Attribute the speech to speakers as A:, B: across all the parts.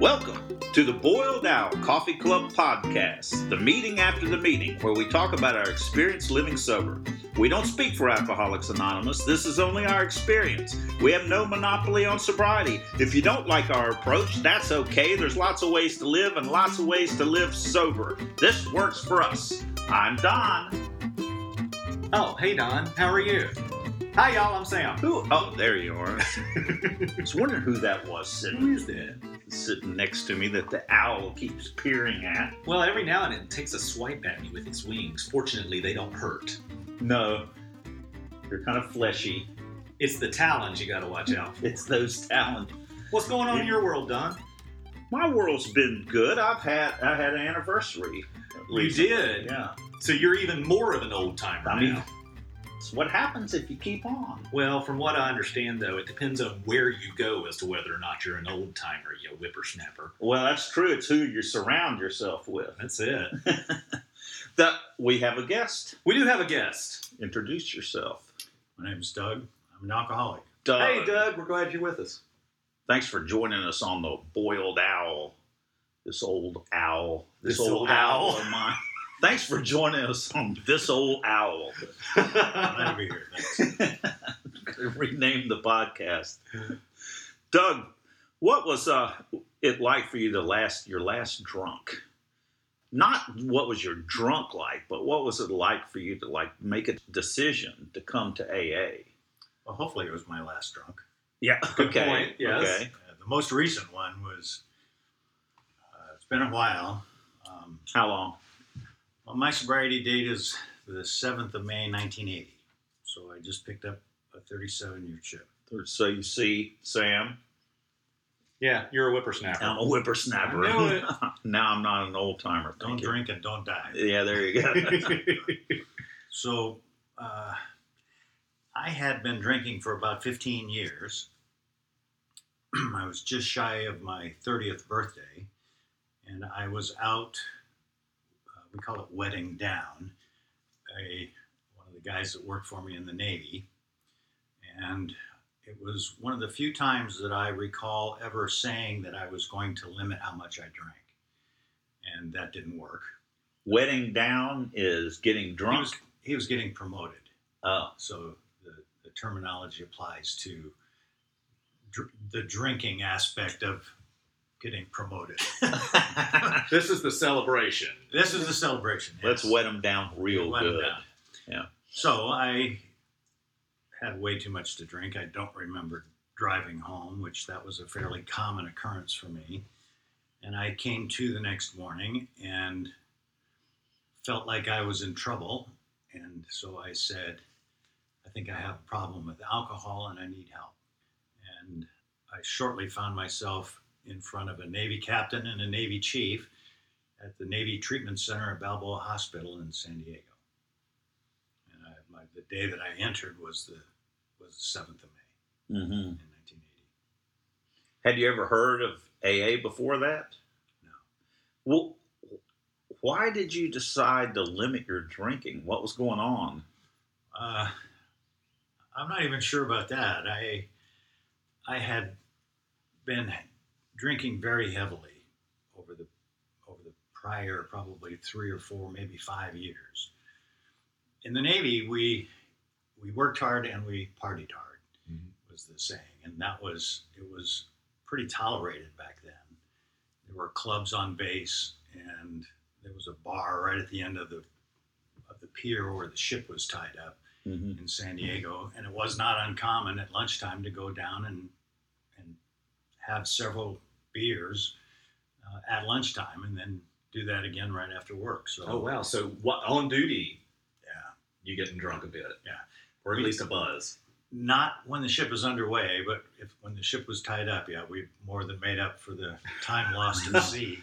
A: Welcome to the Boiled Owl Coffee Club podcast, the meeting after the meeting where we talk about our experience living sober. We don't speak for Alcoholics Anonymous. This is only our experience. We have no monopoly on sobriety. If you don't like our approach, that's okay. There's lots of ways to live and lots of ways to live sober. This works for us. I'm Don.
B: Oh, hey Don, how are you? Hi y'all, I'm Sam.
A: Who? Oh, there you are. I was wondering who that was sitting,
B: Who is that?
A: Sitting next to me that the owl keeps peering at.
B: Well, every now and then it takes a swipe at me with its wings. Fortunately, they don't hurt.
A: No, they're kind of fleshy.
B: It's the talons you gotta watch out for.
A: It's those talons.
B: What's going on in your world, Don?
A: My world's been good. I've had I had an anniversary.
B: You did?
A: Yeah.
B: So you're even more of an old timer
A: I mean,
B: now.
A: It's what happens if you keep on.
B: Well, from what I understand, though, it depends on where you go as to whether or not you're an old timer, you whippersnapper.
A: Well, that's true. It's who you surround yourself with.
B: That's it.
A: That we have a guest.
B: we do have a guest.
A: Introduce yourself.
C: My name's Doug. I'm an alcoholic.
A: Doug.
B: Hey, Doug, we're glad you're with us.
A: Thanks for joining us on the boiled owl. This old owl. This,
B: This
A: old,
B: old
A: owl.
B: owl.
A: of mine. Thanks for joining us on this old owl.
C: Glad to be here. Thanks.
A: Rename the podcast. Doug, what was uh, it like for you to last your last drunk? Not what was your drunk like, but what was it like for you to like make a decision to come to AA?
C: Well, hopefully it was my last drunk.
A: Yeah.
B: Good
A: okay.
B: point, yes.
A: Okay.
C: Uh, the most recent one was. Uh, it's been a while. Um,
A: How long?
C: Well, my sobriety date is the seventh of May, 1980. So I just picked up a 37-year chip.
A: So you see, Sam,
B: Yeah, you're a whippersnapper.
A: I'm a whippersnapper.
B: I knew it.
A: now I'm not an old timer.
C: Don't drink and don't die.
A: Yeah, there you go.
C: So uh, I had been drinking for about 15 years. I was just shy of my 30th birthday, and I was out. We call it wetting down. A one of the guys that worked for me in the Navy, and it was one of the few times that I recall ever saying that I was going to limit how much I drank, and that didn't work.
A: Wetting down is getting
C: He
A: drunk.
C: was he was getting promoted.
A: oh,
C: So the, the terminology applies to dr- the drinking aspect of getting promoted.
B: This is the celebration.
C: this is the celebration.
A: let's wet them down real
C: Wet 'em
A: good.
C: down.
A: Yeah.
C: So I had way too much to drink. I don't remember driving home, which that was a fairly common occurrence for me. And I came to the next morning and felt like I was in trouble. And so I said, I think I have a problem with alcohol and I need help. And I shortly found myself in front of a Navy captain and a Navy chief at the Navy Treatment Center at Balboa Hospital in San Diego. And I, my, the day that I entered was the was the seventh of May
A: hmm
C: in 1980.
A: Had you ever heard of AA before that?
C: No.
A: Well, why did you decide to limit your drinking? What was going on?
C: Uh, I'm not even sure about that. I I had been drinking very heavily over the over the prior probably three or four, maybe five years. In the Navy, we we worked hard and we partied hard was the saying, and that was it was pretty tolerated back then. There were clubs on base, and there was a bar right at the end of the of the pier where the ship was tied up
A: Mm-hmm.
C: in San Diego, and it was not uncommon at lunchtime to go down and and have several beers uh, at lunchtime, and then do that again right after work. So,
B: Oh wow! So what on duty?
C: yeah,
B: You getting drunk a bit?
C: Yeah.
B: or at least a buzz.
C: not when the ship was underway, but if when the ship was tied up, yeah, we more than made up for the time lost at sea.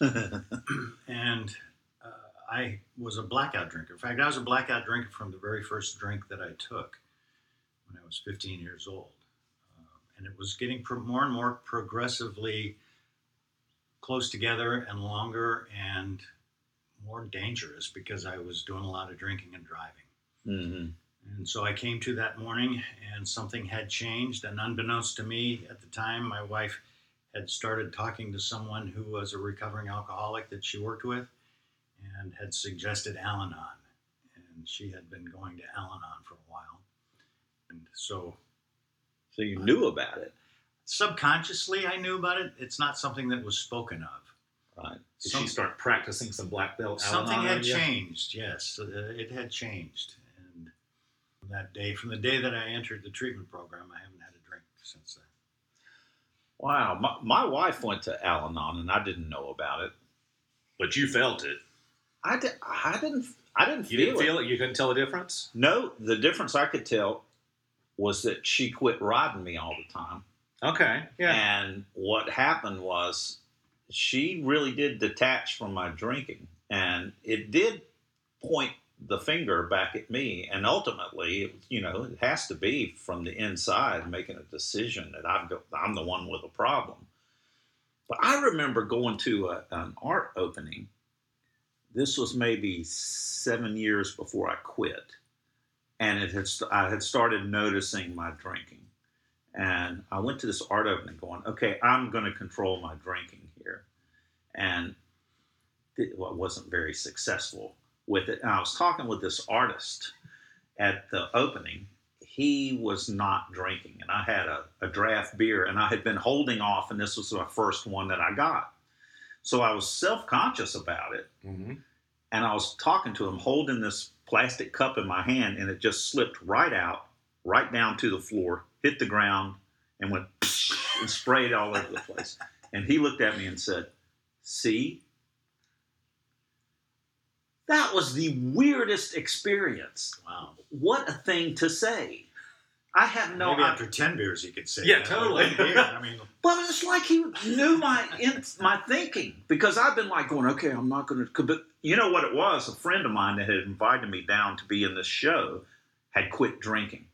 C: and uh, I was a blackout drinker. In fact, I was a blackout drinker from the very first drink that I took when I was 15 years old. And it was getting more and more progressively close together and longer and more dangerous because I was doing a lot of drinking and driving.
A: hmm
C: And so I came to that morning and something had changed. And unbeknownst to me at the time, my wife had started talking to someone who was a recovering alcoholic that she worked with and had suggested Al Anon. And she had been going to Al Anon for a while. And so
A: So you knew about it,
C: subconsciously I knew about it. It's not something that was spoken of.
A: right?
B: Did
C: Some-
B: she start practicing some black belt?
C: Something had
B: on
C: changed, yes. Uh, it had changed. And from that day, from the day that I entered the treatment program, I haven't had a drink since then.
A: Wow, my, my wife went to Al-Anon and I didn't know about it.
B: But you felt it.
A: I, did, I didn't. I didn't feel it.
B: You
A: feel
B: didn't
A: it.
B: feel it. You couldn't tell the difference.
A: No, the difference I could tell was that she quit riding me all the time.
B: Okay. Yeah.
A: And what happened was she really did detach from my drinking. And it did point the finger back at me. And ultimately, you know, it has to be from the inside making a decision that I've got, I'm the one with a problem. But I remember going to a, an art opening. This was maybe seven years before I quit. And it had, I had started noticing my drinking. And I went to this art opening going, okay, I'm going to control my drinking here. And it well, I wasn't very successful with it. And I was talking with this artist at the opening. He was not drinking, and I had a, a draft beer, and I had been holding off, and this was my first one that I got. So I was self conscious about it
B: Mm-hmm.
A: and I was talking to him, holding this plastic cup in my hand, and it just slipped right out, right down to the floor, hit the ground, and went and sprayed all over the place. And he looked at me and said, "See, that was the weirdest experience.
C: Wow.
A: What a thing to say." I have no
C: Maybe
A: idea.
C: after 10 beers, you could say
B: Yeah,
C: that.
B: totally.
C: One beer, I mean,
A: But it's like he knew my in, my thinking because I've been like going, okay, I'm not going to. But you know what it was? A friend of mine that had invited me down to be in this show had quit drinking,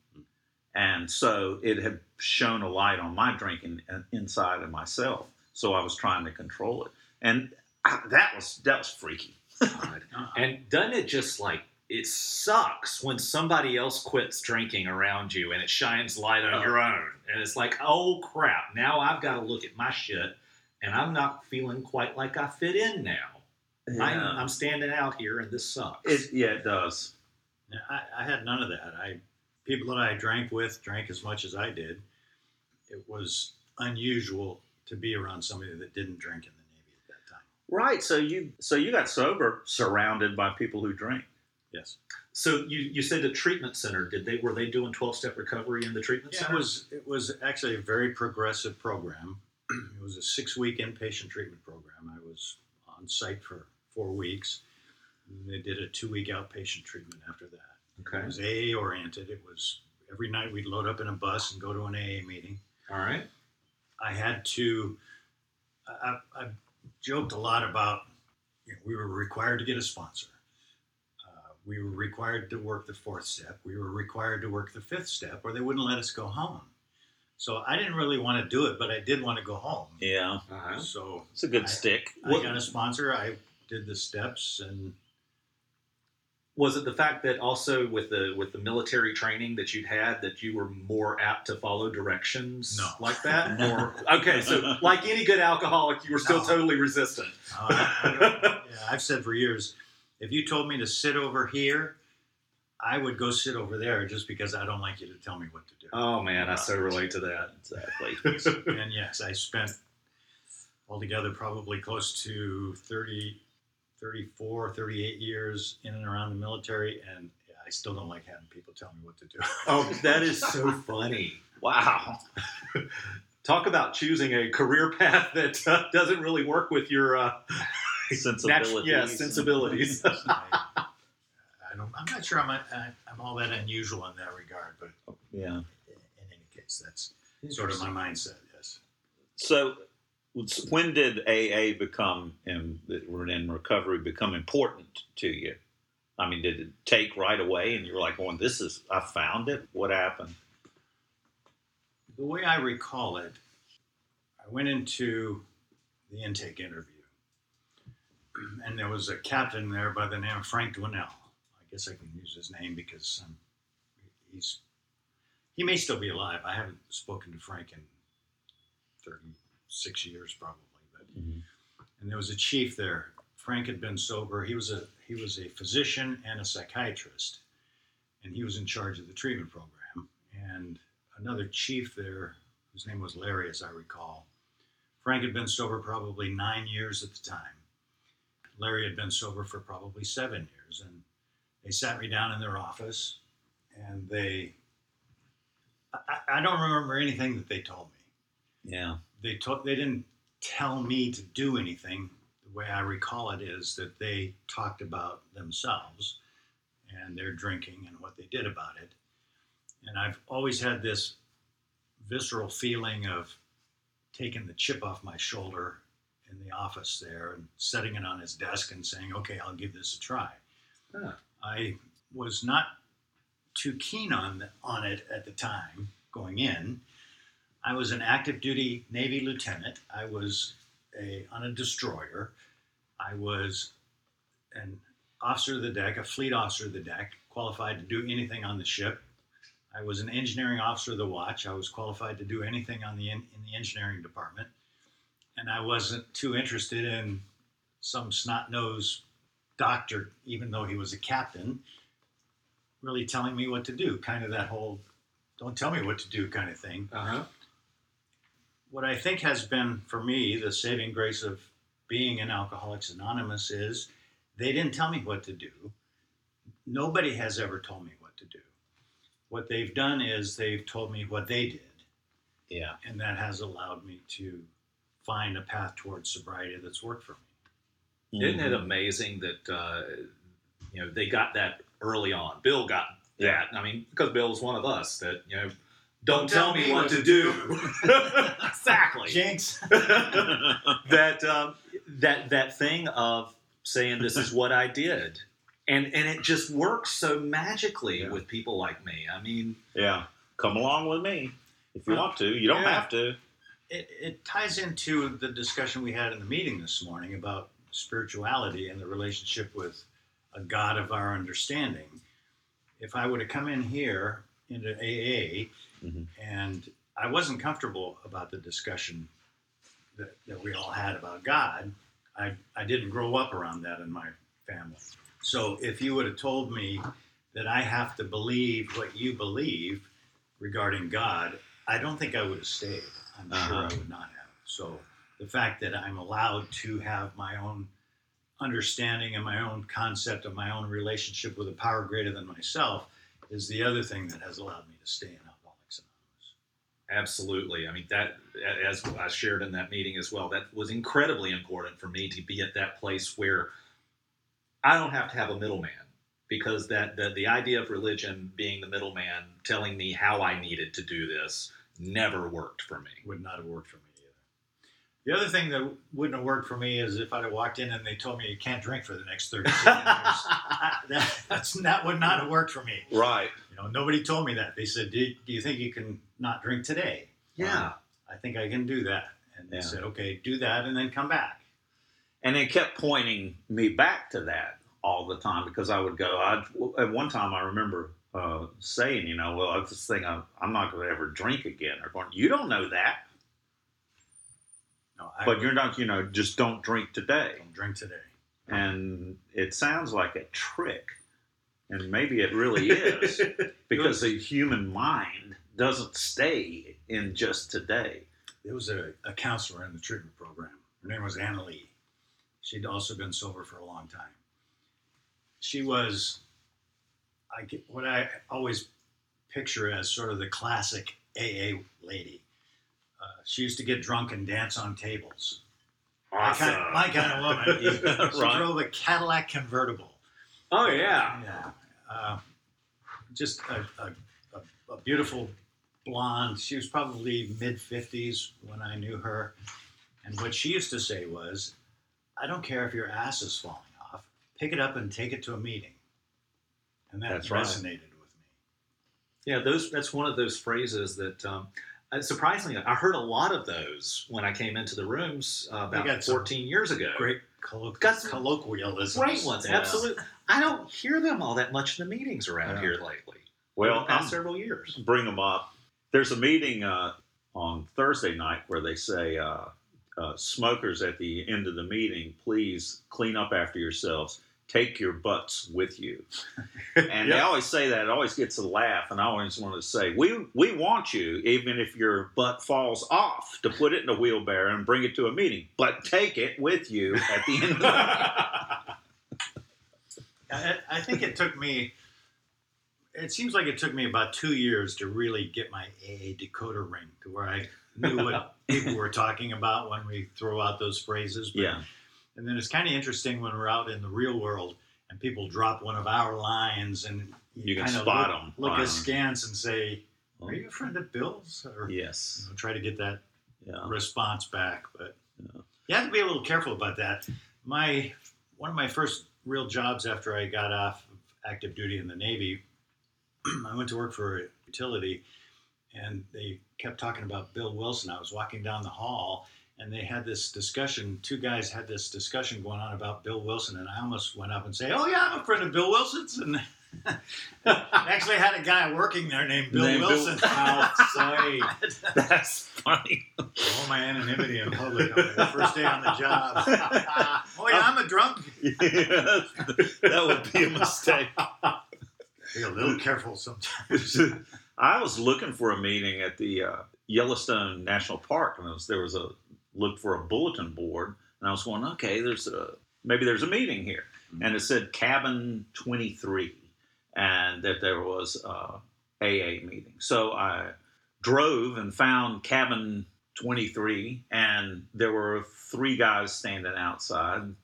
A: and so it had shone a light on my drinking uh, inside of myself. So I was trying to control it, and I, that was that was freaky.
B: God. And doesn't it just like it sucks when somebody else quits drinking around you and it shines light on
A: Oh.
B: your own, and it's like, oh crap! Now I've got to look at my shit, and I'm not feeling quite like I fit in now. I'm, I'm standing out here, and this sucks.
A: It, yeah, it does.
C: I, I had none of that. I people that I drank with drank as much as I did. It was unusual to be around somebody that didn't drink in the Navy at that time.
A: Right. So you so you got sober, surrounded by people who drink.
C: Yes.
B: so you, you said the treatment center did they were they doing twelve step recovery in the treatment
C: Yeah,
B: center?
C: it was it was actually a very progressive program. it was a six week inpatient treatment program. I was on site for four weeks. They did a two week outpatient treatment after that. It
B: okay.
C: was AA oriented. It was every night we'd load up in a bus and go to an AA meeting.
B: All right.
C: I had to. I, I, I joked a lot about you know, we were required to get a sponsor. We were required to work the fourth step. We were required to work the fifth step, or they wouldn't let us go home. So I didn't really want to do it, but I did want to go home.
A: Yeah,
B: Uh-huh.
C: So
A: it's a good
C: I-
A: stick.
C: I got a sponsor. I did the steps, and
B: Was it the fact that also with the with the military training that you'd had that you were more apt to follow directions
C: No.
B: like that? Or okay, so like any good alcoholic, you were still
C: No.
B: totally resistant.
C: uh, I- I yeah, I've said for years, if you told me to sit over here, I would go sit over there just because I don't like you to tell me what to do.
B: Oh man, I so relate to that.
A: Exactly.
C: and yes, I spent altogether probably close to 30, 34, 38 years in and around the military, and I still don't like having people tell me what to do.
B: Oh, that is so funny.
A: wow.
B: Talk about choosing a career path that uh, doesn't really work with your uh,
A: Sensibilities.
B: natu- yeah, sensibilities.
C: I, I don't, I'm not sure I'm, I, I'm all that unusual in that regard, but
A: Yeah.
C: in any case, that's sort of my mindset, yes.
A: So, when did AA become in, in recovery become important to you? I mean, did it take right away, and you were like, "Going, this is I found it." What happened?
C: The way I recall it, I went into the intake interview, and there was a captain there by the name of Frank Dwinell. I guess I can use his name because um, he's he may still be alive. I haven't spoken to Frank in 36 years probably. But
A: Mhm.
C: and there was a chief there. Frank had been sober. He was a he was a physician and a psychiatrist, and he was in charge of the treatment program. And another chief there, whose name was Larry, as I recall. Frank had been sober probably nine years at the time. Larry had been sober for probably seven years, and they sat me down in their office, and they. I, I don't remember anything that they told me
A: Yeah.
C: they told they didn't tell me to do anything. The way I recall it is that they talked about themselves and their drinking and what they did about it. And I've always had this visceral feeling of taking the chip off my shoulder in the office there and setting it on his desk and saying, "Okay, I'll give this a try."
B: Huh.
C: I was not too keen on on it at the time going in. I was an active duty Navy lieutenant. I was a, on a destroyer. I was an officer of the deck, a fleet officer of the deck, qualified to do anything on the ship. I was an engineering officer of the watch. I was qualified to do anything on the in, in the engineering department. And I wasn't too interested in some snot nosed doctor, even though he was a captain, really telling me what to do. Kind of that whole don't tell me what to do kind of thing
B: Uh huh.
C: what I think has been for me the saving grace of being in Alcoholics Anonymous is they didn't tell me what to do. Nobody has ever told me what to do. What they've done is they've told me what they did,
A: Yeah.
C: and that has allowed me to find a path towards sobriety that's worked for me.
B: Isn't it amazing that uh, you know they got that early on? Bill got that. I mean, because Bill was one of us that you know. Don't tell me what to do. exactly.
C: Jinx.
B: that um, that that thing of saying this is what I did, and and it just works so magically
C: Yeah.
B: with people like me. I mean,
A: Yeah. Come along with me if you want to. You don't
C: Yeah.
A: have to.
C: It, it ties into the discussion we had in the meeting this morning about spirituality and the relationship with a God of our understanding. If I would have come in here into AA
A: Mhm.
C: and I wasn't comfortable about the discussion that, that we all had about God, I, I didn't grow up around that in my family. So if you would have told me that I have to believe what you believe regarding God, I don't think I would have stayed. I'm sure I
A: Uh-huh.
C: would not have. So the fact that I'm allowed to have my own understanding and my own concept of my own relationship with a power greater than myself is the other thing that has allowed me to stay in Alcoholics Anonymous.
B: absolutely. I mean that as I shared in that meeting as well. That was incredibly important for me to be at that place where I don't have to have a middleman because that the, the idea of religion being the middleman telling me how I needed to do this never worked for me.
C: Would not have worked for me either. The other thing that wouldn't have worked for me is if I'd have walked in and they told me you can't drink for the next 30 years. That, that's, that would not have worked for me.
A: Right.
C: You know, nobody told me that. They said, do, do you think you can not drink today?
B: Yeah.
C: Um, I think I can do that. And they
A: Yeah.
C: said, okay, do that and then come back.
A: And they kept pointing me back to that all the time because I would go. I'd, at one time, I remember uh, saying, you know, well, I just think I'm, I'm not going to ever drink again. Or going, you don't know that,
C: No, I
A: but you're not, you know, just don't drink today.
C: don't drink today.
A: And it sounds like a trick, and maybe it really is because the human mind doesn't stay in just today.
C: There was a, a counselor in the treatment program. Her name was Anna Lee. She'd also been sober for a long time. She was, I get, what I always picture as sort of the classic AA lady. Uh, she used to get drunk and dance on tables. My kind, my kind of woman. She
A: Right.
C: drove a Cadillac convertible.
B: Oh yeah.
C: Yeah. Uh, just a, a, a, a beautiful blonde. She was probably mid 50s when I knew her. And what she used to say was, I don't care if your ass is falling off, pick it up and take it to a meeting. And that
A: That's right.
C: resonated with me.
B: Yeah, those that's one of those phrases that um, uh, surprisingly I heard a lot of those when I came into the rooms uh, about
C: got
B: 14 years ago.
C: Great colloq-
B: Got some
C: colloquialisms.
B: Great ones,
A: Yeah.
B: absolutely. I don't hear them all that much in the meetings around
C: Yeah.
B: here lately.
A: Well,
B: past
A: I'm-
B: several years.
A: bring them up. There's a meeting uh, on Thursday night where they say, uh, uh, smokers at the end of the meeting, please clean up after yourselves. Take your butts with you. And they always say that. It always gets a laugh. And I always want to say, we, we want you, even if your butt falls off, to put it in a wheelbarrow and bring it to a meeting. But take it with you at the end of the.
C: I, I think it took me. It seems like it took me about two years to really get my AA decoder ring to where I knew what people were talking about when we throw out those phrases. But-
A: Yeah.
C: And then it's kind of interesting when we're out in the real world and people drop one of our lines and
A: You can
C: kinda
A: spot
C: look,
A: 'em
C: Look askance and say, "Are you a friend of Bill's?" Or
A: Yes.
C: you know, try to get that
A: Yeah.
C: response back. But
A: Yeah.
C: you have to be a little careful about that. My one of my first real jobs after I got off of active duty in the Navy, I went to work for a utility, and they kept talking about Bill Wilson. I was walking down the hall. And they had this discussion. Two guys had this discussion going on about Bill Wilson, and I almost went up and say, "Oh yeah, I'm a friend of Bill Wilson's." And actually had a guy working there named Bill
A: Named Bill-
C: Wilson.
B: Outside.
A: That's funny.
C: All my anonymity in public on my first day on the job. oh yeah, I'm a drunk.
A: that would be a mistake.
C: Be a little careful sometimes.
A: I was looking for a meeting at the uh, Yellowstone National Park, and was, there was a look for a bulletin board, and I was going, okay, there's a maybe there's a meeting here, mm-hmm. and it said cabin 23, and that there was a AA meeting. So I drove and found cabin 23, and there were three guys standing outside.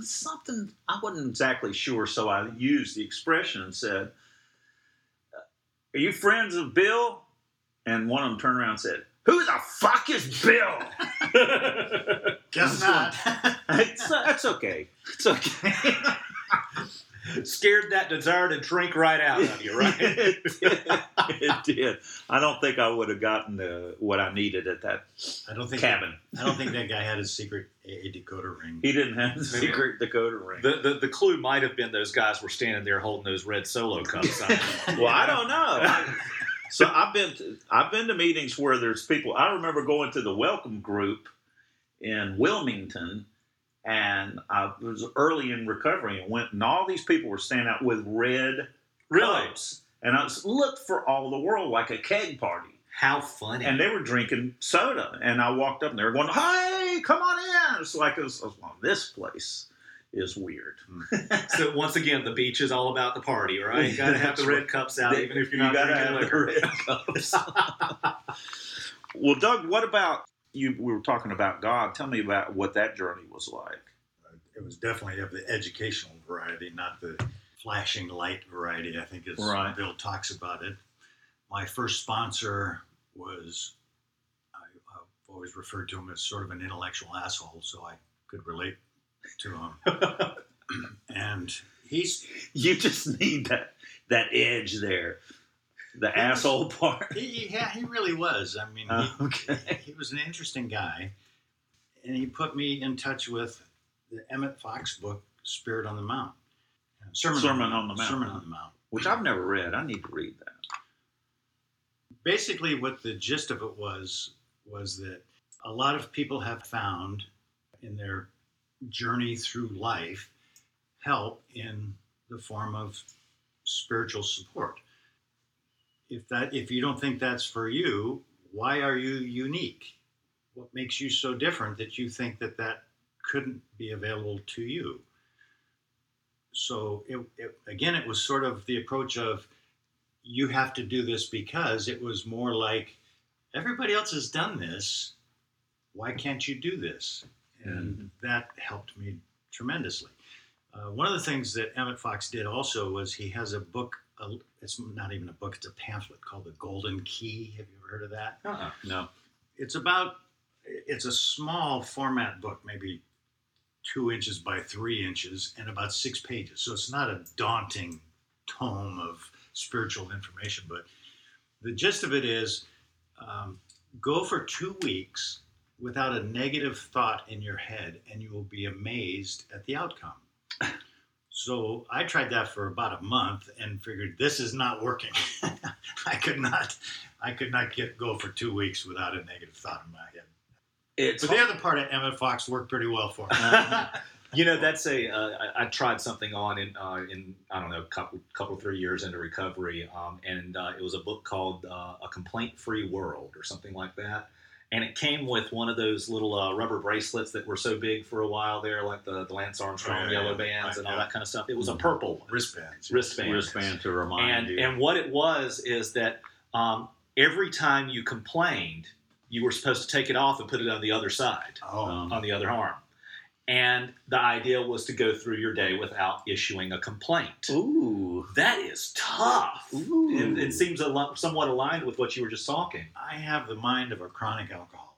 A: Something I wasn't exactly sure, so I used the expression and said, "Are you friends of Bill?" And one of them turned around and said, "Who the fuck is Bill?"
C: Guess not.
A: it's, uh, that's okay. It's okay.
B: Scared that desire to drink right out of you, right?
A: it, did. it did. I don't think I would have gotten the, what I needed at that
C: I don't think
A: cabin.
C: I don't think that guy had his secret AA decoder ring.
A: He didn't have the secret decoder ring.
B: The, the the clue might have been those guys were standing there holding those red solo cups.
A: well, I don't know. I- so I've been to, I've been to meetings where there's people. I remember going to the welcome group in Wilmington, and I was early in recovery and went, and all these people were standing out with red
B: Really?
A: cups, and I was, looked for all the world like a keg party,
B: How funny!
A: and they were drinking soda, and I walked up and they were going, "Hey, come on in!" It's like it was, I was going, this place is weird. Hmm.
B: so once again, the beach is all about the party, right? You got to have the red cups out, even if you're not
A: you gotta
B: drinking
A: have
B: liquor.
A: the red cups. well, Doug, what about you? We were talking about God. Tell me about what that journey was like.
C: It was definitely of the educational variety, not the flashing light variety. I think as
A: Right.
C: Bill talks about it. My first sponsor was I, I've always referred to him as sort of an intellectual asshole, so I could relate to him. and he's
A: You just need that that edge there, the asshole part.
C: he, yeah, he really was. I mean, he,
A: Uh, okay.
C: he was an interesting guy, and he put me in touch with the Emmett Fox book, Spirit on the Mount. Sermon,
A: Sermon on the Mount.
C: Sermon on the Mount.
A: Which I've never read. I need to read that.
C: Basically, what the gist of it was was that a lot of people have found in their journey through life help in the form of spiritual support. If that if you don't think that's for you, why are you unique? What makes you so different that you think that that couldn't be available to you? So it, it, again, it was sort of the approach of you have to do this because it was more like everybody else has done this. Why can't you do this? And that helped me tremendously. Uh, one of the things that Emmett Fox did also was he has a book. It's not even a book; it's a pamphlet called "The Golden Key." Have you ever heard of that?
B: Uh-uh.
A: No.
C: It's about. It's a small format book, maybe two inches by three inches, and about six pages. So it's not a daunting tome of spiritual information, but the gist of it is um, go for two weeks without a negative thought in your head, and you will be amazed at the outcome. So I tried that for about a month and figured this is not working. I could not, I could not get go for two weeks without a negative thought in my head.
A: It's
C: But the other part of Emmett Fox worked pretty well for me.
B: you know, that's a. Uh, I, I tried something on in uh, in I don't know, couple couple three years into recovery, um, and uh, it was a book called uh, A Complaint Free World or something like that. And it came with one of those little uh, rubber bracelets that were so big for a while there, like the, the Lance Armstrong
C: Oh, yeah,
B: yellow bands and all that kind of stuff. It was a purple one,
C: Wristbands.
B: wristband.
A: wristband to remind
B: and
A: you.
B: and what it was is that um, every time you complained, you were supposed to take it off and put it on the other side,
C: Oh,
A: Um,
B: on the other arm. And the idea was to go through your day without issuing a complaint.
A: Ooh.
B: That is tough.
A: Ooh.
B: It, it seems a lot, somewhat aligned with what you were just talking.
C: I have the mind of a chronic alcoholic.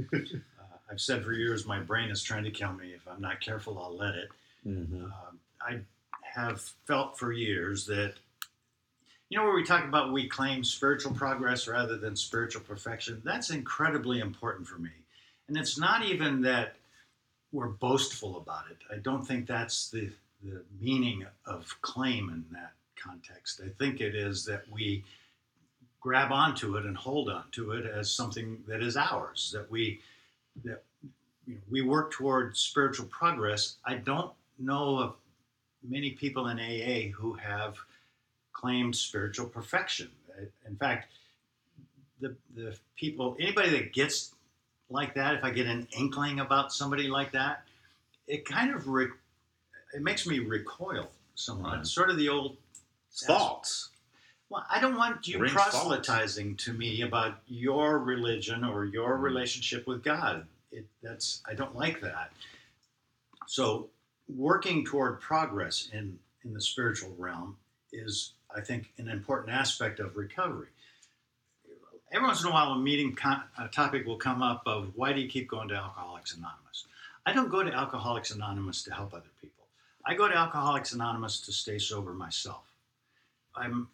C: uh, I've said for years my brain is trying to kill me. If I'm not careful, I'll let it.
A: Mhm.
C: Um, I have felt for years that, you know, where we talk about we claim spiritual progress rather than spiritual perfection, that's incredibly important for me. And it's not even that we're boastful about it. I don't think that's the, the meaning of claim in that context. I think it is that we grab onto it and hold onto it as something that is ours, that we, that you know, we work toward spiritual progress. I don't know of many people in AA who have claimed spiritual perfection. In fact, the the people anybody that gets like that, if I get an inkling about somebody like that, it kind of re, it makes me recoil somewhat.
A: Right.
C: Sort of the old
A: Thoughts.
C: Well, I don't want you
A: Rings
C: proselytizing to me about your religion or your
A: Mhm.
C: relationship with God. It, that's I don't like that. So, working toward progress in in the spiritual realm is, I think, an important aspect of recovery. Every once in a while, a meeting con- a topic will come up of why do you keep going to Alcoholics Anonymous? I don't go to Alcoholics Anonymous to help other people. I go to Alcoholics Anonymous to stay sober myself. I'm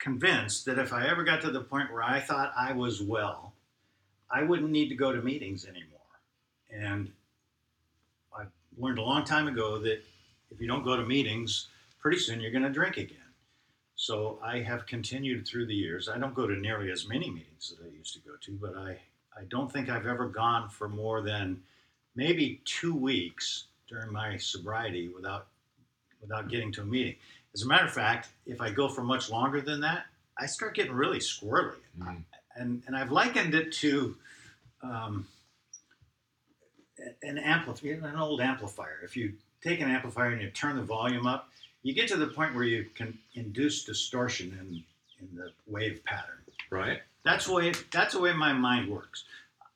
C: convinced that if I ever got to the point where I thought I was well, I wouldn't need to go to meetings anymore. And I learned a long time ago that if you don't go to meetings, pretty soon you're going to drink again. So I have continued through the years. I don't go to nearly as many meetings that I used to go to, but I, I don't think I've ever gone for more than maybe two weeks during my sobriety without without getting to a meeting. As a matter of fact, if I go for much longer than that, I start getting really squirrely.
B: Mm.
C: And, and I've likened it to um, an amplifier, an old amplifier. If you take an amplifier and you turn the volume up, you get to the point where you can induce distortion in, in the wave pattern.
B: Right?
C: That's the way that's the way my mind works.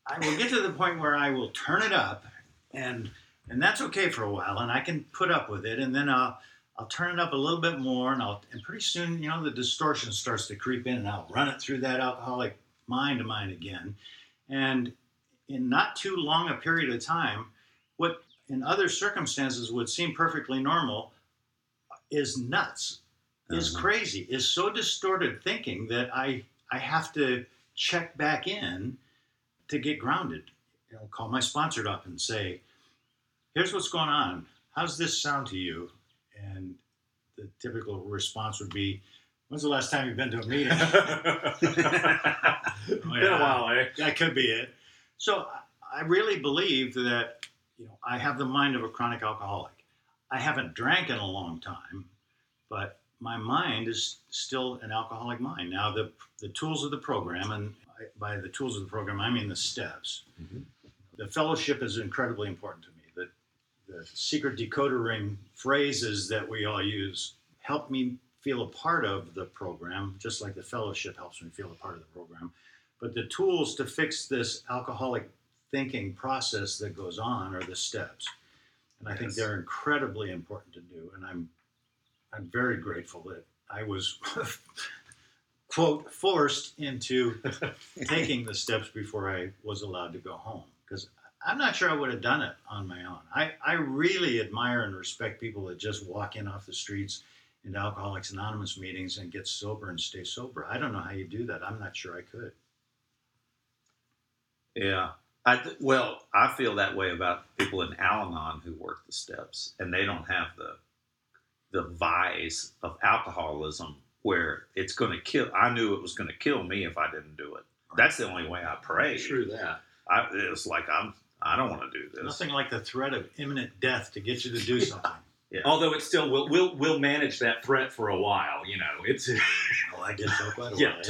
C: I will get to the point where I will turn it up, and and that's okay for a while, and I can put up with it, and then I'll I'll turn it up a little bit more, and I'll and pretty soon you know the distortion starts to creep in, and I'll run it through that alcoholic mind of mine again, and in not too long a period of time, what in other circumstances would seem perfectly normal is nuts, is
A: Uh-huh.
C: crazy, is so distorted thinking that I I have to check back in to get grounded. Know, call my sponsor up and say, "Here's what's going on. How's this sound to you?" And the typical response would be, "When's the last time you've been to a meeting?"
B: Been a while, eh?
C: that could be it. So I- I really believe that you know I have the mind of a chronic alcoholic. I haven't drank in a long time, but my mind is still an alcoholic mind. Now the the tools of the program, and I, by the tools of the program, I mean the steps.
B: Mhm.
C: The fellowship is incredibly important to me. The the secret decoder ring phrases that we all use help me feel a part of the program, just like the fellowship helps me feel a part of the program. But the tools to fix this alcoholic thinking process that goes on are the steps. And I think they're incredibly important to do. And I'm I'm very grateful that I was quote forced into taking the steps before I was allowed to go home. Because I'm not sure I would have done it on my own. I, I really admire and respect people that just walk in off the streets into Alcoholics Anonymous meetings and get sober and stay sober. I don't know how you do that. I'm not sure I could.
A: Yeah. I well, I feel that way about people in Al-Anon who work the steps, and they don't have the the vice of alcoholism where it's going to kill. I knew it was going to kill me if I didn't do it. That's the only way I prayed.
B: True that.
A: I, it was like I'm. I don't want to do this.
C: Nothing like the threat of imminent death to get you to do something.
B: Although it still will, we'll we'll manage that threat for a while. You know, it's
C: well, I guess so quite a
B: yeah,
C: while, yes.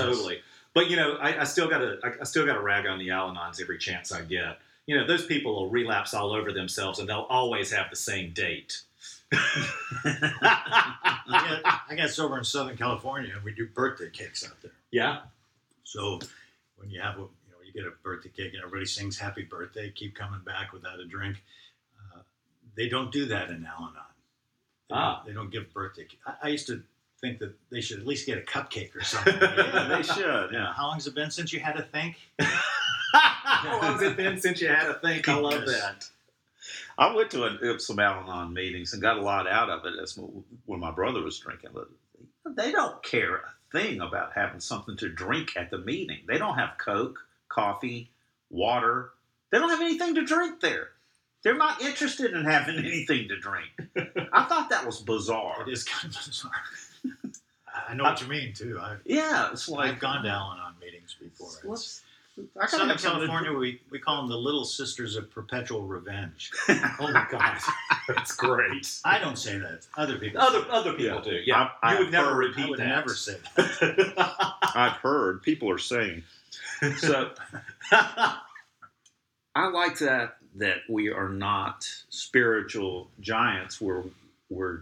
B: But you know, I, I still got to I, I still got to rag on the Al-Anons every chance I get. You know, those people will relapse all over themselves, and they'll always have the same date.
C: I got, I got sober in Southern California, and we do birthday cakes out there.
B: yeah,
C: So when you have a, you know, you get a birthday cake and everybody sings happy birthday, keep coming back without a drink. Uh, they don't do that in Al-Anon. They,
B: Ah.
C: don't, they don't give birthday. I, I used to think that they should at least get a cupcake or something.
A: yeah, they should.
C: Yeah. How long's it been since you had a think?
B: How long's it been since you had a think? I love that.
A: I went to a, some Al-Anon meetings and got a lot out of it. That's when my brother was drinking. But they don't care a thing about having something to drink at the meeting. They don't have Coke, coffee, water. They don't have anything to drink there. They're not interested in having anything to drink. I thought that was bizarre.
C: It is kind of bizarre. I know uh, what you mean too. I've,
A: Yeah, it's like
C: I've gone to Al-Anon meetings before. It's-
A: What's, I gotta
C: Southern
A: have to
C: California, we, we call them the Little Sisters of Perpetual Revenge.
B: Oh my god, that's great.
C: I don't say that. Other people.
B: Other
C: say
B: other people do. Yeah,
A: I-
B: you
A: I've
B: would never
A: heard-
C: that. I
B: repeat
C: would
B: that.
C: never say that.
A: I've heard people are saying. So I like that that we are not spiritual giants. We're we're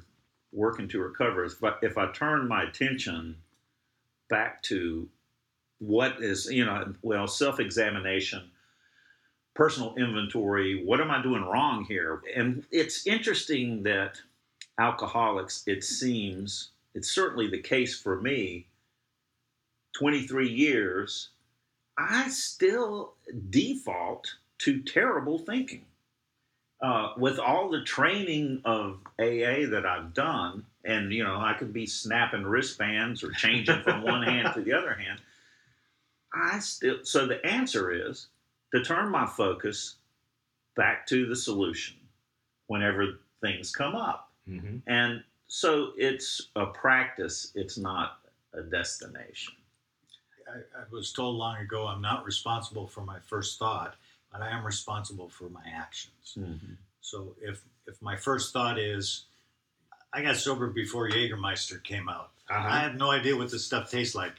A: working to recover. is But if I turn my attention back to what is you know well self examination, personal inventory. What am I doing wrong here? And it's interesting that alcoholics. It seems it's certainly the case for me. Twenty three years. I still default to terrible thinking. Uh, with all the training of AA that I've done, and you know, I could be snapping wristbands or changing from one hand to the other hand. I still, so the answer is to turn my focus back to the solution whenever things come up.
B: Mhm.
A: And so it's a practice, it's not a destination.
C: I, I was told long ago I'm not responsible for my first thought, but I am responsible for my actions. So if if my first thought is, I got sober before Jägermeister came out. I
B: Uh-huh.
C: have no idea what this stuff tastes like,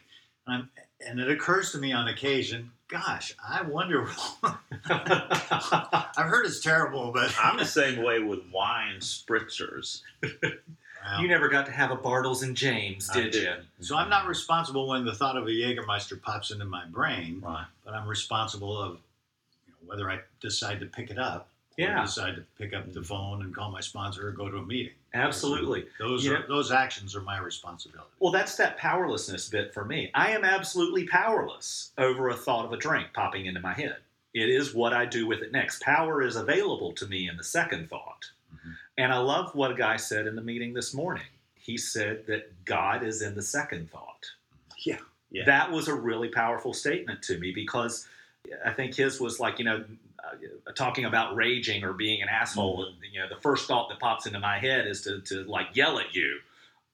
C: and, I'm, and it occurs to me on occasion. Gosh, I wonder. I've heard it's terrible, but
A: I'm the same way with wine spritzers.
C: Well,
B: you never got to have a Bartles and James,
A: I
B: did you?
C: So I'm not responsible when the thought of a Jägermeister pops into my brain,
A: Right.
C: but I'm responsible of you know, whether I decide to pick it up
B: Yeah.
C: decide to pick up the phone and call my sponsor or go to a meeting.
B: Absolutely.
C: Those
B: You
C: are
B: know-
C: those actions are my responsibility.
B: Well, that's that powerlessness bit for me. I am absolutely powerless over a thought of a drink popping into my head. It is what I do with it next. Power is available to me in the second thought.
C: Mhm.
B: And I love what a guy said in the meeting this morning. He said that God is in the second thought.
C: Yeah.
A: Yeah.
B: That was a really powerful statement to me because I think his was like, you know, uh, talking about raging or being an asshole.
C: Mm-hmm.
B: And, you know, the first thought that pops into my head is to, to like yell at you.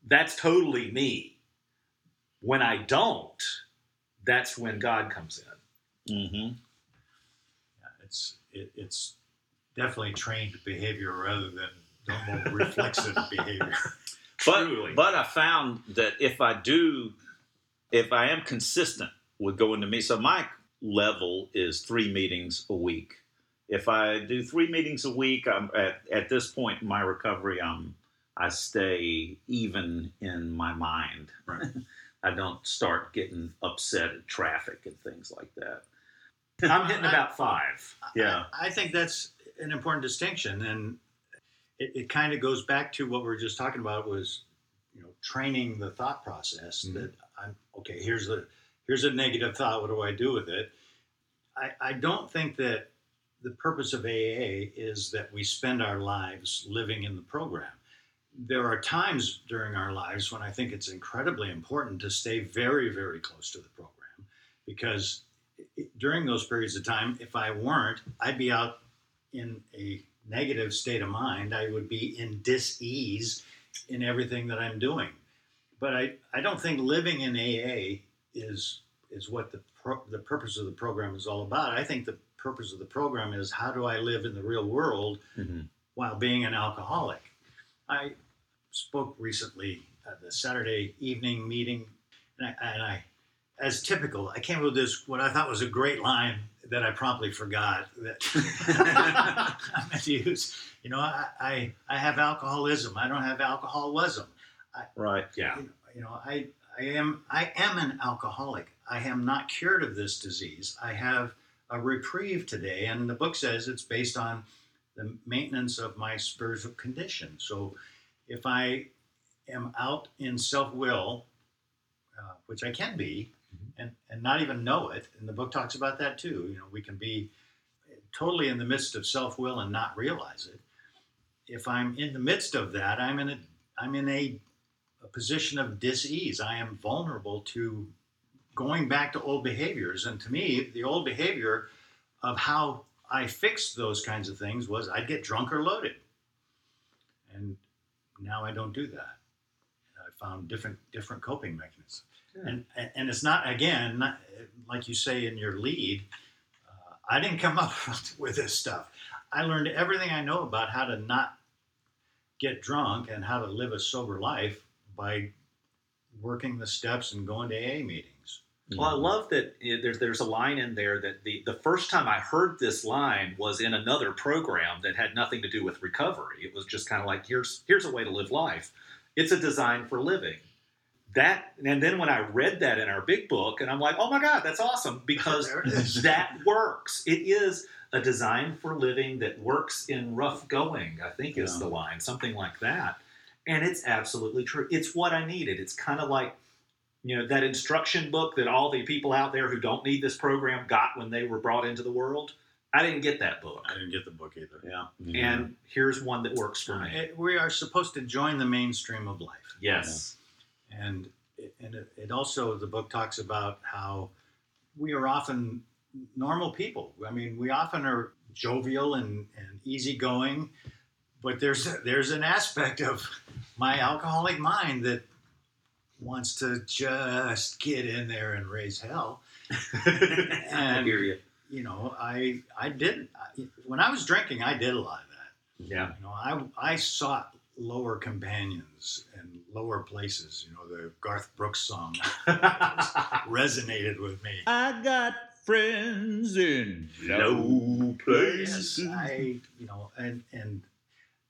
B: That's totally me. When I don't, that's when God comes in.
A: Mm-hmm.
C: Yeah, it's it, it's definitely trained behavior rather than normal reflexive behavior.
A: But
B: Truly.
A: but I found that if I do, if I am consistent with going to me, so my level is three meetings a week. If I do three meetings a week, I'm at, at this point in my recovery, I'm I stay even in my mind.
C: Right.
A: I don't start getting upset at traffic and things like that.
B: I'm hitting about five.
A: Yeah.
C: I, I think that's an important distinction, and it, it kind of goes back to what we were just talking about was, you know, training the thought process.
B: Mhm.
C: That I'm okay. Here's the here's a negative thought. What do I do with it? I, I don't think that the purpose of AA is that we spend our lives living in the program. There are times during our lives when I think it's incredibly important to stay very, very close to the program because during those periods of time, if I weren't, I'd be out in a negative state of mind. I would be in dis ease in everything that I'm doing. but I, I don't think living in AA is is what the pro, the purpose of the program is all about. I think the purpose of the program is how do I live in the real world
A: Mhm.
C: while being an alcoholic. I spoke recently at the Saturday evening meeting, and I, and I as typical, I came up with this what I thought was a great line that I promptly forgot that I meant to use. You know, I, I I have alcoholism. I don't have alcoholism.
A: Right.
B: Yeah.
C: You know, you know, I I am I am an alcoholic. I am not cured of this disease. I have a reprieve today, and the book says it's based on the maintenance of my spiritual condition. So, if I am out in self will, uh, which I can be, and, and not even know it, and the book talks about that too. You know, we can be totally in the midst of self will and not realize it. If I'm in the midst of that, I'm in a I'm in a, a position of dis-ease. I am vulnerable to going back to old behaviors. And to me, the old behavior of how I fixed those kinds of things was I'd get drunk or loaded. And now I don't do that. I found different different coping mechanisms.
B: Yeah.
C: And, and it's not again not, like you say in your lead. Uh, I didn't come up with this stuff. I learned everything I know about how to not get drunk and how to live a sober life by working the steps and going to AA meetings.
B: Well, I love that there's there's a line in there that the the first time I heard this line was in another program that had nothing to do with recovery. It was just kind of like here's here's a way to live life. It's a design for living. That and then when I read that in our big book, and I'm like, oh my god, that's awesome because
C: There it is.
B: that works. It is a design for living that works in rough going. I think is the line, something like that. And it's absolutely true. It's what I needed. It's kind of like you know that instruction book that all the people out there who don't need this program got when they were brought into the world i didn't get that book
C: I didn't get the book either. Yeah. Mm-hmm.
B: and here's one that works for uh, me
C: It- we are supposed to join the mainstream of life.
B: yes
C: and it- and it, it also the book talks about how we are often normal people. I mean, we often are jovial and, and easygoing, but there's there's an aspect of my alcoholic mind that wants to just get in there and raise hell.
A: I hear you.
C: you know, I I did I, when I was drinking, I did a lot of that.
B: yeah
C: You know, I I sought lower companions and lower places. You know, the Garth Brooks song resonated with me.
A: I got friends in low places.
C: Yes, I you know, and and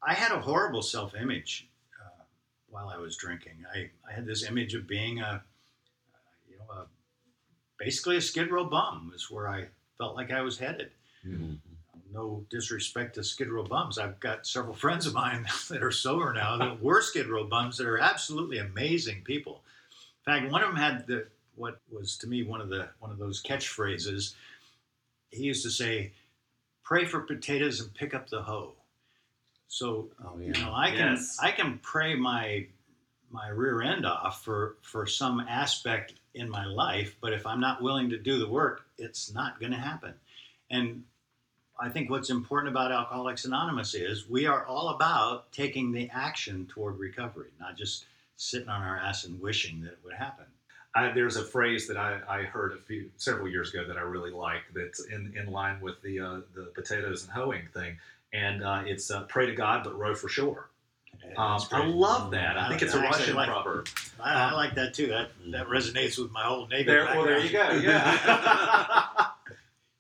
C: I had a horrible self-image uh, while I was drinking. I, I had this image of being a, uh, you know, a, basically a Skid Row bum is where I felt like I was headed. No disrespect to Skid Row bums. I've got several friends of mine that are sober now that were Skid Row bums that are absolutely amazing people. In fact, one of them had the what was to me one of the one of those catchphrases. He used to say, "Pray for potatoes and pick up the hoe." So
A: Oh
C: you know, I can
B: Yes.
C: I can pray my my rear end off for for some aspect in my life, but if I'm not willing to do the work, it's not going to happen. And I think what's important about Alcoholics Anonymous is we are all about taking the action toward recovery, not just sitting on our ass and wishing that it would happen.
B: I, there's a phrase that I, I heard a few several years ago that I really like that's in, in line with the uh, the potatoes and hoeing thing, and uh, it's uh, pray to God but row for shore. Um, I love that. I think it's a
C: I actually
B: Russian
C: like-
B: proverb.
C: I, I like that too. That that resonates with my whole Navy.
B: There, well, there you go. Yeah.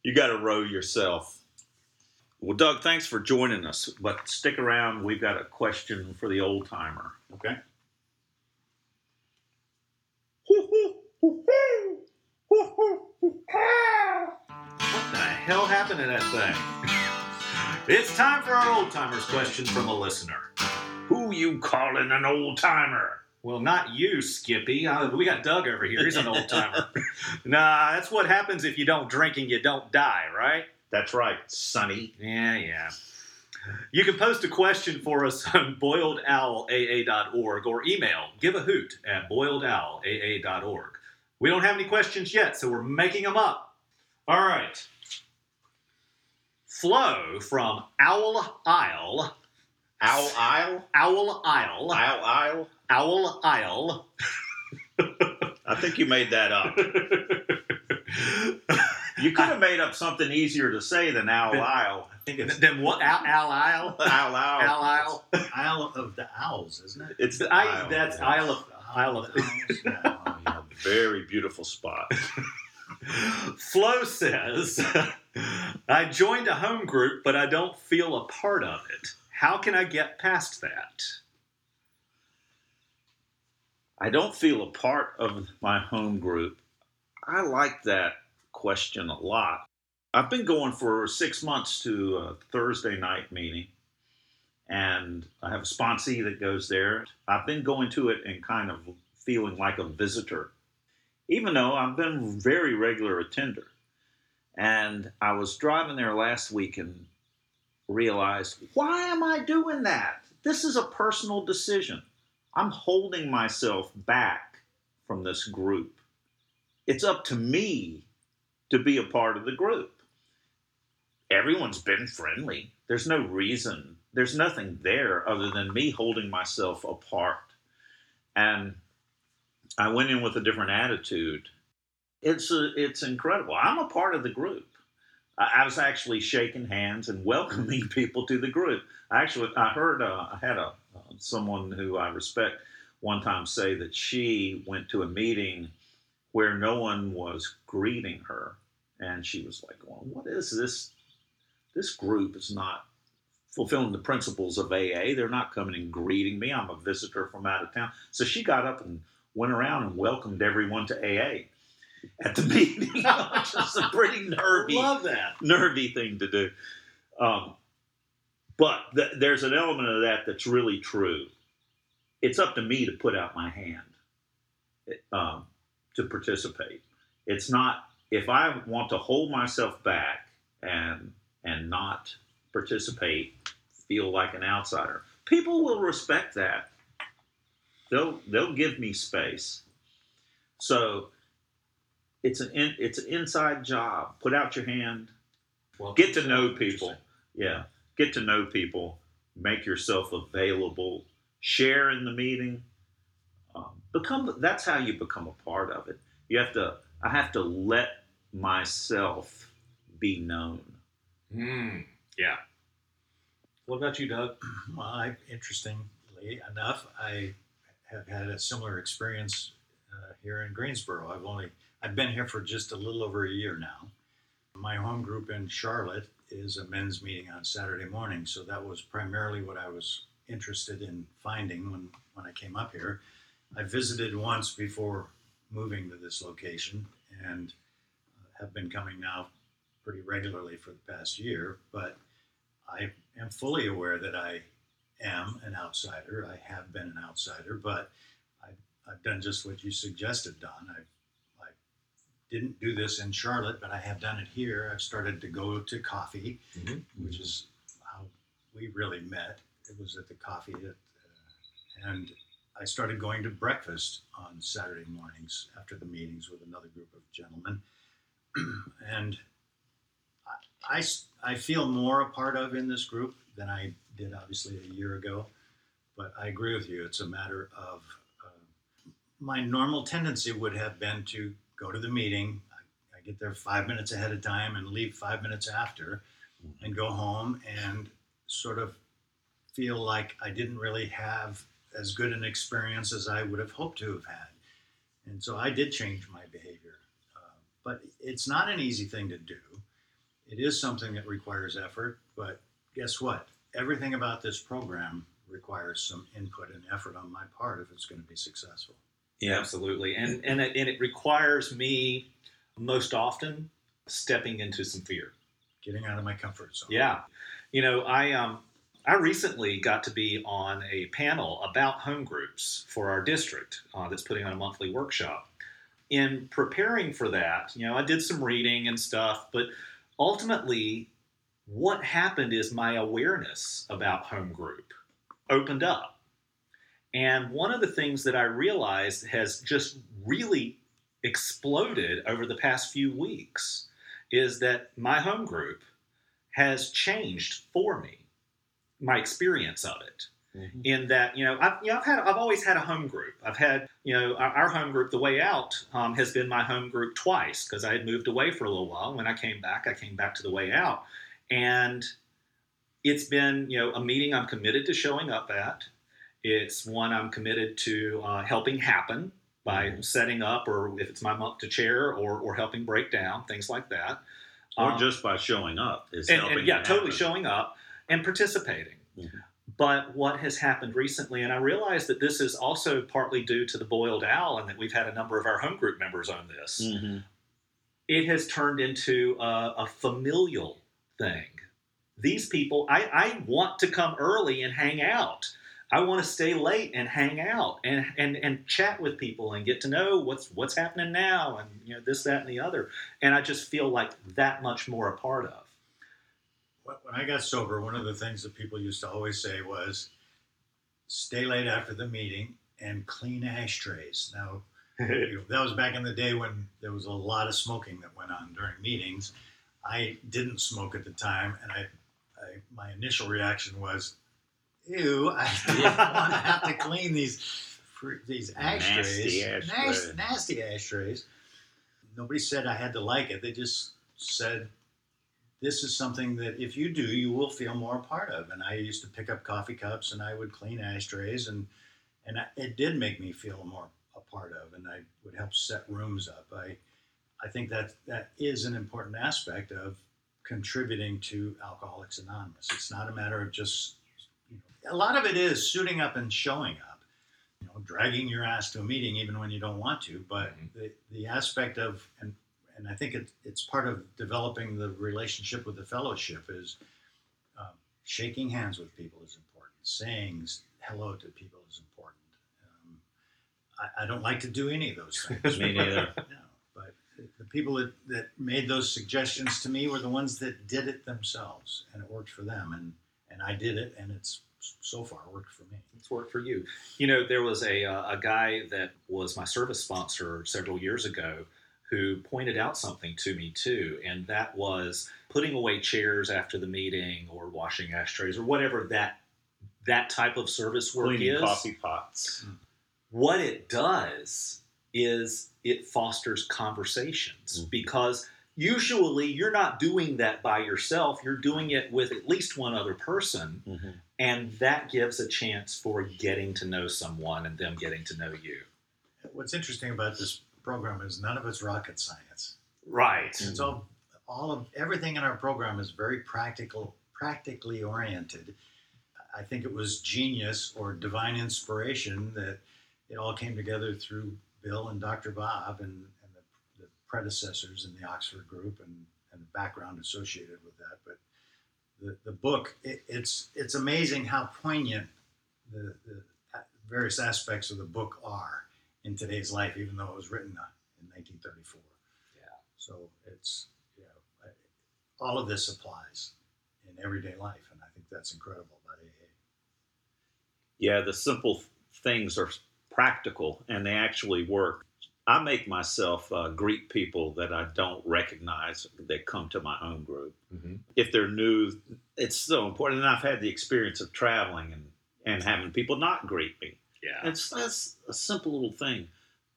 A: You got to row yourself. Well, Doug, thanks for joining us. But stick around. We've got a question for the old timer.
C: Okay.
B: What the hell happened to that thing? It's time for our old timers question from a listener.
A: Who you calling an old timer?
B: Well, not you, Skippy. Uh, we got Doug over here. He's an old timer. nah, that's what happens if you don't drink and you don't die, right?
A: That's right, Sonny.
B: Yeah, yeah. You can post a question for us on boiledowlaa.org or email give a hoot at boiledowlaa.org. We don't have any questions yet, so we're making them up. All right. Flo from Owl Isle.
A: Owl Isle?
B: Owl Isle.
A: Owl Isle?
B: Owl Isle.
A: I think you made that up. You could have made up something easier to say than Owl Isle.
C: I think it's
B: then what? Al Al Isle?
A: Owl Isle.
B: Al Isle?
C: Isle of the Owls, isn't it?
A: It's the
B: I,
A: Isle.
B: that's
A: yeah.
B: Isle of Isle of.
C: Owls? Yeah, oh, yeah.
A: Very beautiful spot.
B: Flo says, I joined a home group, but I don't feel a part of it. How can I get past that?
A: I don't feel a part of my home group. I like that question a lot. I've been going for six months to a Thursday night meeting, and I have a sponsee that goes there. I've been going to it and kind of feeling like a visitor, even though I've been a very regular attender. And I was driving there last week and realized, why am I doing that? This is a personal decision. I'm holding myself back from this group. It's up to me to be a part of the group. Everyone's been friendly. There's no reason, there's nothing there other than me holding myself apart. And I went in with a different attitude. It's a, it's incredible. I'm a part of the group. I, I was actually shaking hands and welcoming people to the group. I actually I heard uh, I had a someone who I respect one time say that she went to a meeting where no one was greeting her, and she was like, well, "What is this? This group is not fulfilling the principles of AA. They're not coming and greeting me. I'm a visitor from out of town." So she got up and went around and welcomed everyone to AA at the meeting, which is a pretty nervy
B: Love that.
A: nervy thing to do. Um, but th- there's an element of that that's really true. It's up to me to put out my hand um, to participate. It's not if I want to hold myself back and and not participate, feel like an outsider. People will respect that. They'll they'll give me space. So it's an in, it's an inside job. Put out your hand.
B: Well,
A: Get to know people. Yeah, get to know people. Make yourself available. Share in the meeting. Um, become. That's how you become a part of it. You have to. I have to let myself be known.
B: Mm, yeah. What about you, Doug?
C: Well, I, interestingly enough, I have had a similar experience uh, here in Greensboro. I've only I've been here for just a little over a year now. My home group in Charlotte is a men's meeting on Saturday morning, so that was primarily what I was interested in finding when when I came up here. I visited once before moving to this location and uh, have been coming now pretty regularly for the past year, but I am fully aware that I am an outsider. I have been an outsider, but I've, I've done just what you suggested, Don. I, I didn't do this in Charlotte, but I have done it here. I've started to go to coffee,
B: Mhm.
C: which is how we really met. It was at the coffee, at, uh, and I started going to breakfast on Saturday mornings after the meetings with another group of gentlemen. and I feel more a part of in this group than I did obviously a year ago. But I agree with you. It's a matter of uh, my normal tendency would have been to go to the meeting. I, I get there five minutes ahead of time and leave five minutes after, and go home and sort of feel like I didn't really have as good an experience as I would have hoped to have had. And so I did change my behavior. Uh, but it's not an easy thing to do. It is something that requires effort, but guess what? Everything about this program requires some input and effort on my part if it's going to be successful.
B: Yeah, absolutely. And and it, and it requires me most often stepping into some fear.
C: Getting out of my comfort zone.
B: Yeah. You know, I um I recently got to be on a panel about home groups for our district uh, that's putting on a monthly workshop. In preparing for that, you know, I did some reading and stuff, but ultimately, what happened is my awareness about home group opened up. And one of the things that I realized has just really exploded over the past few weeks is that my home group has changed for me, my experience of it.
A: Mhm.
B: in that you know I've you know I've had I've always had a home group. I've had you know our, our home group, the way out, um, has been my home group twice because I had moved away for a little while. When I came back, I came back to the way out, and it's been you know a meeting I'm committed to showing up at. It's one I'm committed to uh, helping happen by
A: Mhm.
B: setting up, or if it's my month to chair, or or helping break down things like that.
A: Or
B: Um,
A: just by showing up is
B: and,
A: helping.
B: and yeah, totally
A: happen.
B: showing up and participating.
A: Mhm.
B: But what has happened recently, and I realize that this is also partly due to the boiled owl, and that we've had a number of our home group members on this.
A: Mhm.
B: It has turned into a, a familial thing. These people, I, I want to come early and hang out. I want to stay late and hang out and, and, and chat with people and get to know what's what's happening now and you know this that and the other. And I just feel like that much more a part of.
C: When I got sober, one of the things that people used to always say was, "Stay late after the meeting and clean ashtrays." Now, that was back in the day when there was a lot of smoking that went on during meetings. I didn't smoke at the time, and I, I my initial reaction was, "Ew, I didn't want to have to clean these these ashtrays,
A: Nasty
C: Nas-
A: ashtrays.
C: nasty ashtrays." Nobody said I had to like it. They just said, "This is something that if you do, you will feel more a part of." And I used to pick up coffee cups and I would clean ashtrays, and and I, it did make me feel more a part of, and I would help set rooms up. I I think that that is an important aspect of contributing to Alcoholics Anonymous. It's not a matter of just you know, a lot of it is suiting up and showing up, you know, dragging your ass to a meeting even when you don't want to. But
B: Mhm.
C: the the aspect of and and I think it, it's part of developing the relationship with the fellowship is um, shaking hands with people is important. Saying hello to people is important. Um, I, I don't like to do any of those things.
A: Me neither.
C: No, but the- the people that, that made those suggestions to me were the ones that did it themselves, and it worked for them, and and I did it, and it's so far worked for me.
B: It's worked for you. You know, there was a, uh, a guy that was my service sponsor several years ago who pointed out something to me too, and that was putting away chairs after the meeting or washing ashtrays or whatever that that type of service work
A: Cleaning
B: is.
A: coffee pots.
B: What it does is it fosters conversations
A: Mhm.
B: because usually you're not doing that by yourself. You're doing it with at least one other person.
A: Mhm.
B: And that gives a chance for getting to know someone and them getting to know you.
C: What's interesting about this program is none of it's rocket science.
B: Right.
C: It's all all of everything in our program is very practical, practically oriented. I think it was genius or divine inspiration that it all came together through Bill and Dr. Bob and, and the, the predecessors in the Oxford group and, and the background associated with that. But the, the book, it, it's it's amazing how poignant the, the various aspects of the book are in today's life, even though it was written uh, in 1934.
B: Yeah.
C: So it's you know, all of this applies in everyday life, and I think that's incredible about AA.
A: Yeah, the simple things are practical and they actually work. I make myself uh, greet people that I don't recognize that come to my own group.
B: Mhm.
A: If they're new, it's so important. And I've had the experience of traveling and, and having people not greet me.
B: Yeah.
A: It's that's a simple little thing,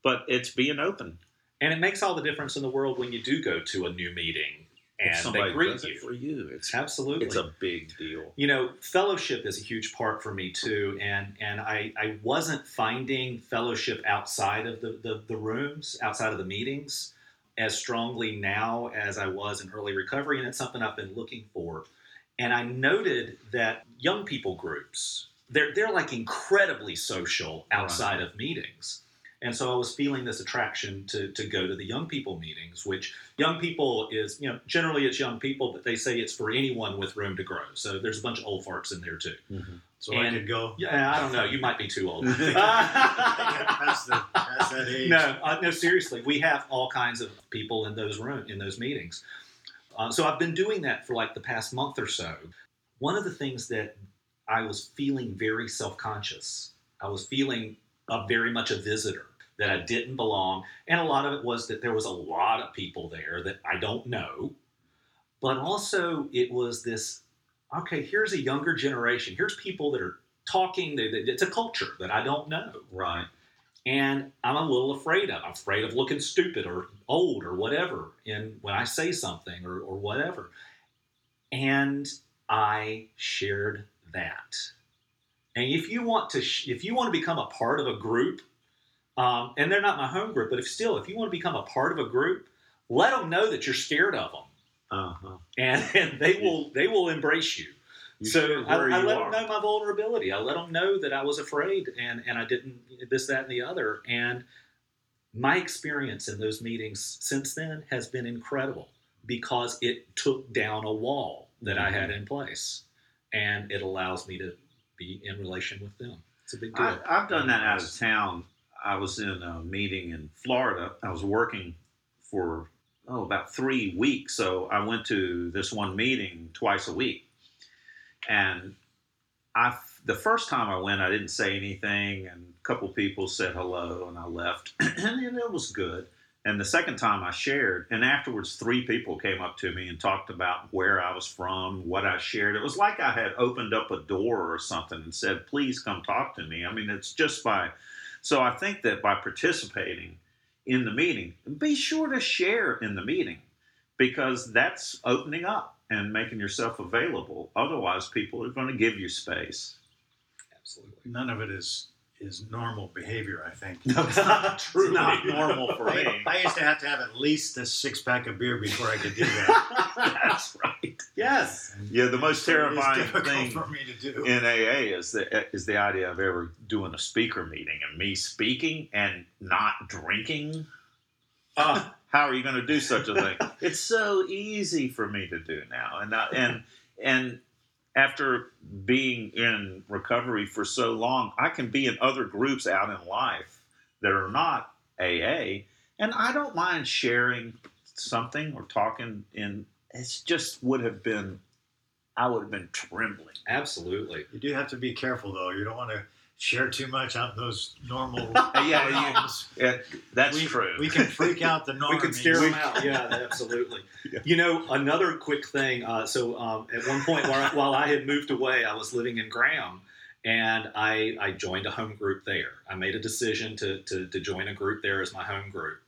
A: but it's being open.
B: And it makes all the difference in the world when you do go to a new meeting and they greet you.
A: for you. It's
B: Absolutely.
A: it's a big deal.
B: you know fellowship is a huge part for me too and and i i wasn't finding fellowship outside of the the, the rooms outside of the meetings as strongly now as i was in early recovery and it's something i've been looking for and i noted that young people groups they're they're like incredibly social outside of meetings and so I was feeling this attraction to, to go to the young people meetings, which young people is, you know, generally it's young people, but they say it's for anyone with room to grow. So there's a bunch of old farts in there too.
C: So I
B: And-
C: could go.
B: Yeah, I don't know. You might be too old.
C: past, the, past that
B: no, uh, no, seriously, we have all kinds of people in those room in those meetings. Uh, so I've been doing that for like the past month or so. One of the things that I was feeling very self conscious. I was feeling uh, very much a visitor that I didn't belong, and a lot of it was that there was a lot of people there that I don't know, but also it was this. Okay, here's a younger generation. Here's people that are talking. they- they- It's a culture that I don't know,
A: Right.
B: and I'm a little afraid of. I'm afraid of looking stupid or old or whatever in when I say something or, or whatever. And I shared that. And if you want to, sh- if you want to become a part of a group, um, and they're not my home group, but if still, if you want to become a part of a group, let them know that you're scared of them,
A: Uh-huh.
B: and, and they will they will embrace you.
A: You
B: so I, I
A: you
B: let
A: are.
B: them know my vulnerability. I let them know that I was afraid and and I didn't this that and the other. And my experience in those meetings since then has been incredible because it took down a wall that I
A: Mm-hmm.
B: had in place, and it allows me to be in relation with them. It's a big deal.
A: I, I've done that out of town. I was in a meeting in Florida. I was working for oh about three weeks, so I went to this one meeting twice a week. And I, the first time I went, I didn't say anything, and a couple people said hello, and I left, and it was good. And the second time I shared, and afterwards, three people came up to me and talked about where I was from, what I shared. It was like I had opened up a door or something and said, please come talk to me. I mean, it's just by, so I think that by participating in the meeting, be sure to share in the meeting because that's opening up and making yourself available. Otherwise, people are going to give you space.
B: Absolutely.
C: None of it is is normal behavior. I think.
B: Truly.
A: It's not normal for me.
C: I, I used to have to have at least a six pack of beer before I could do that.
A: That's right.
B: Yes.
A: Yeah, the most
C: So it is
A: terrifying thing
C: for me to do.
A: in AA is the is the idea of ever doing a speaker meeting and me speaking and not drinking. Uh, how are you going to do such a thing? it's so easy for me to do now, and I, and and after being in recovery for so long, I can be in other groups out in life that are not AA, and I don't mind sharing something or talking in. It's just would have been, I would have been trembling.
B: Absolutely.
C: You do have to be careful though. You don't want to share too much out in those normal.
A: yeah, you- Yeah, that's
C: we,
A: true.
C: We can freak out the normies.
B: We can scare them out. Yeah, absolutely.
A: Yeah.
B: You know, another quick thing. Uh, so um, at one point, while, while I had moved away, I was living in Graham, and I, I joined a home group there. I made a decision to, to, to join a group there as my home group.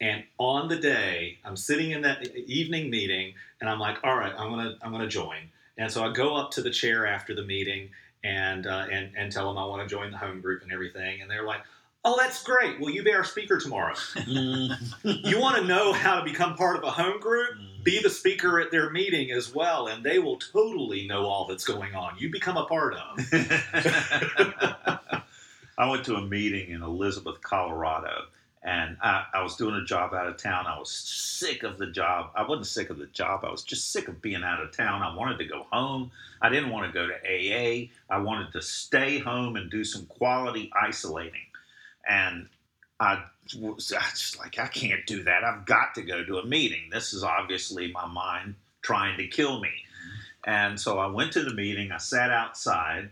B: And on the day, I'm sitting in that evening meeting, and I'm like, "All right, I'm gonna I'm gonna join." And so I go up to the chair after the meeting and uh, and and tell them I want to join the home group and everything. And they're like, "Oh, that's great. Will you be our speaker tomorrow?" you want to know how to become part of a home group? Be the speaker at their meeting as well, and they will totally know all that's going on. You become a part of.
A: I went to a meeting in Elizabeth, Colorado, and I, I was doing a job out of town. I was sick of the job. I wasn't sick of the job. I was just sick of being out of town. I wanted to go home. I didn't want to go to AA. I wanted to stay home and do some quality isolating. And I was I just like, I can't do that. I've got to go to a meeting. This is obviously my mind trying to kill me. Mm-hmm. And so I went to the meeting. I sat outside.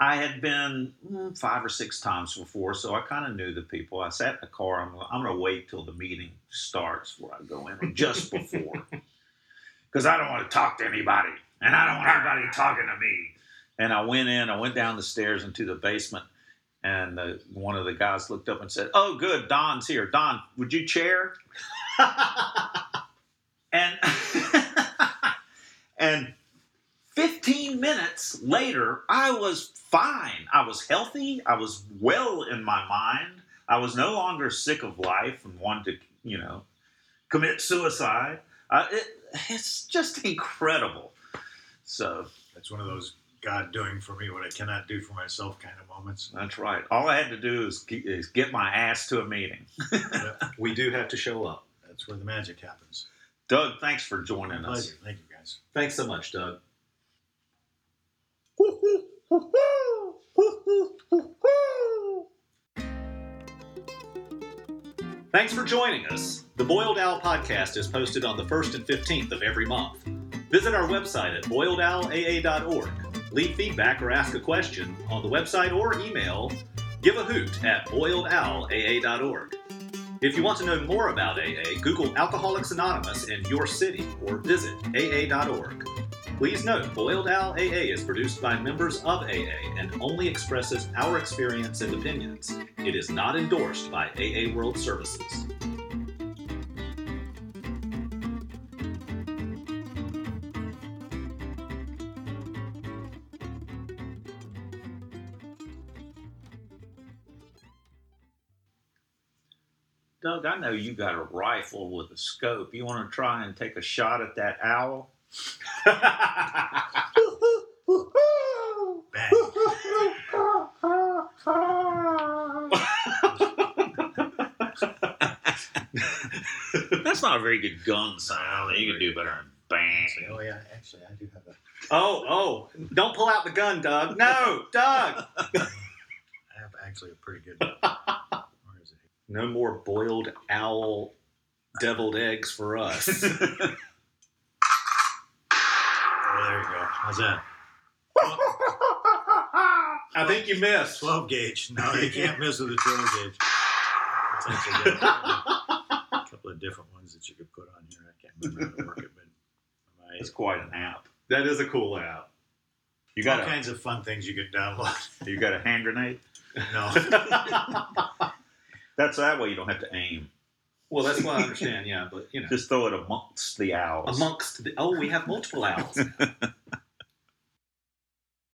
A: I had been mm, five or six times before, so I kind of knew the people. I sat in the car. I'm, I'm going to wait till the meeting starts before I go in, or just before, because I don't want to talk to anybody, and I don't want anybody talking to me. And I went in. I went down the stairs into the basement, and uh, one of the guys looked up and said, "Oh, good, Don's here. Don, would you chair?" and and 15 minutes later, I was fine. I was healthy. I was well in my mind. I was no longer sick of life and wanted to, you know, commit suicide. Uh, it, it's just incredible. So
C: That's one of those God doing for me what I cannot do for myself kind of moments.
A: that's right. All I had to do is, is get my ass to a meeting.
B: We do have to show up.
C: That's where the magic happens.
A: Doug, thanks for joining us.
C: Thank you, guys.
B: Thanks so much, Doug. Thanks for joining us. The Boiled Owl podcast is posted on the 1st and 15th of every month. Visit our website at boiledowlaa.org. Leave feedback or ask a question on the website or email give a hoot at boiledowlaa.org. If you want to know more about AA, Google Alcoholics Anonymous in your city or visit aa.org. Please note, Boiled Owl AA is produced by members of AA and only expresses our experience and opinions. It is not endorsed by AA World Services.
A: Doug, I know you got a rifle with a scope. You want to try and take a shot at that owl? That's not a very good gun sound. You can do better than bang.
C: Oh yeah, actually, I do have a.
B: oh, oh, don't pull out the gun, Doug. No, Doug.
C: I have actually a pretty good. Where is it?
B: No more boiled owl deviled eggs for us.
C: Oh, there you go. How's that?
B: I think you missed.
C: 12 gauge. No, you can't miss with a 12 gauge. It's actually got a couple of different ones that you could put on here. I can't remember how to work it, but my,
A: That's quite an app.
B: That is a cool app.
A: You
C: all
A: got a
C: kinds of fun things you can download.
A: you got a hand grenade.
C: No,
A: That's that way you don't have to aim.
B: Well, that's what I understand. Yeah, but you know,
A: Just throw it amongst the owls.
B: amongst the oh, we have multiple owls.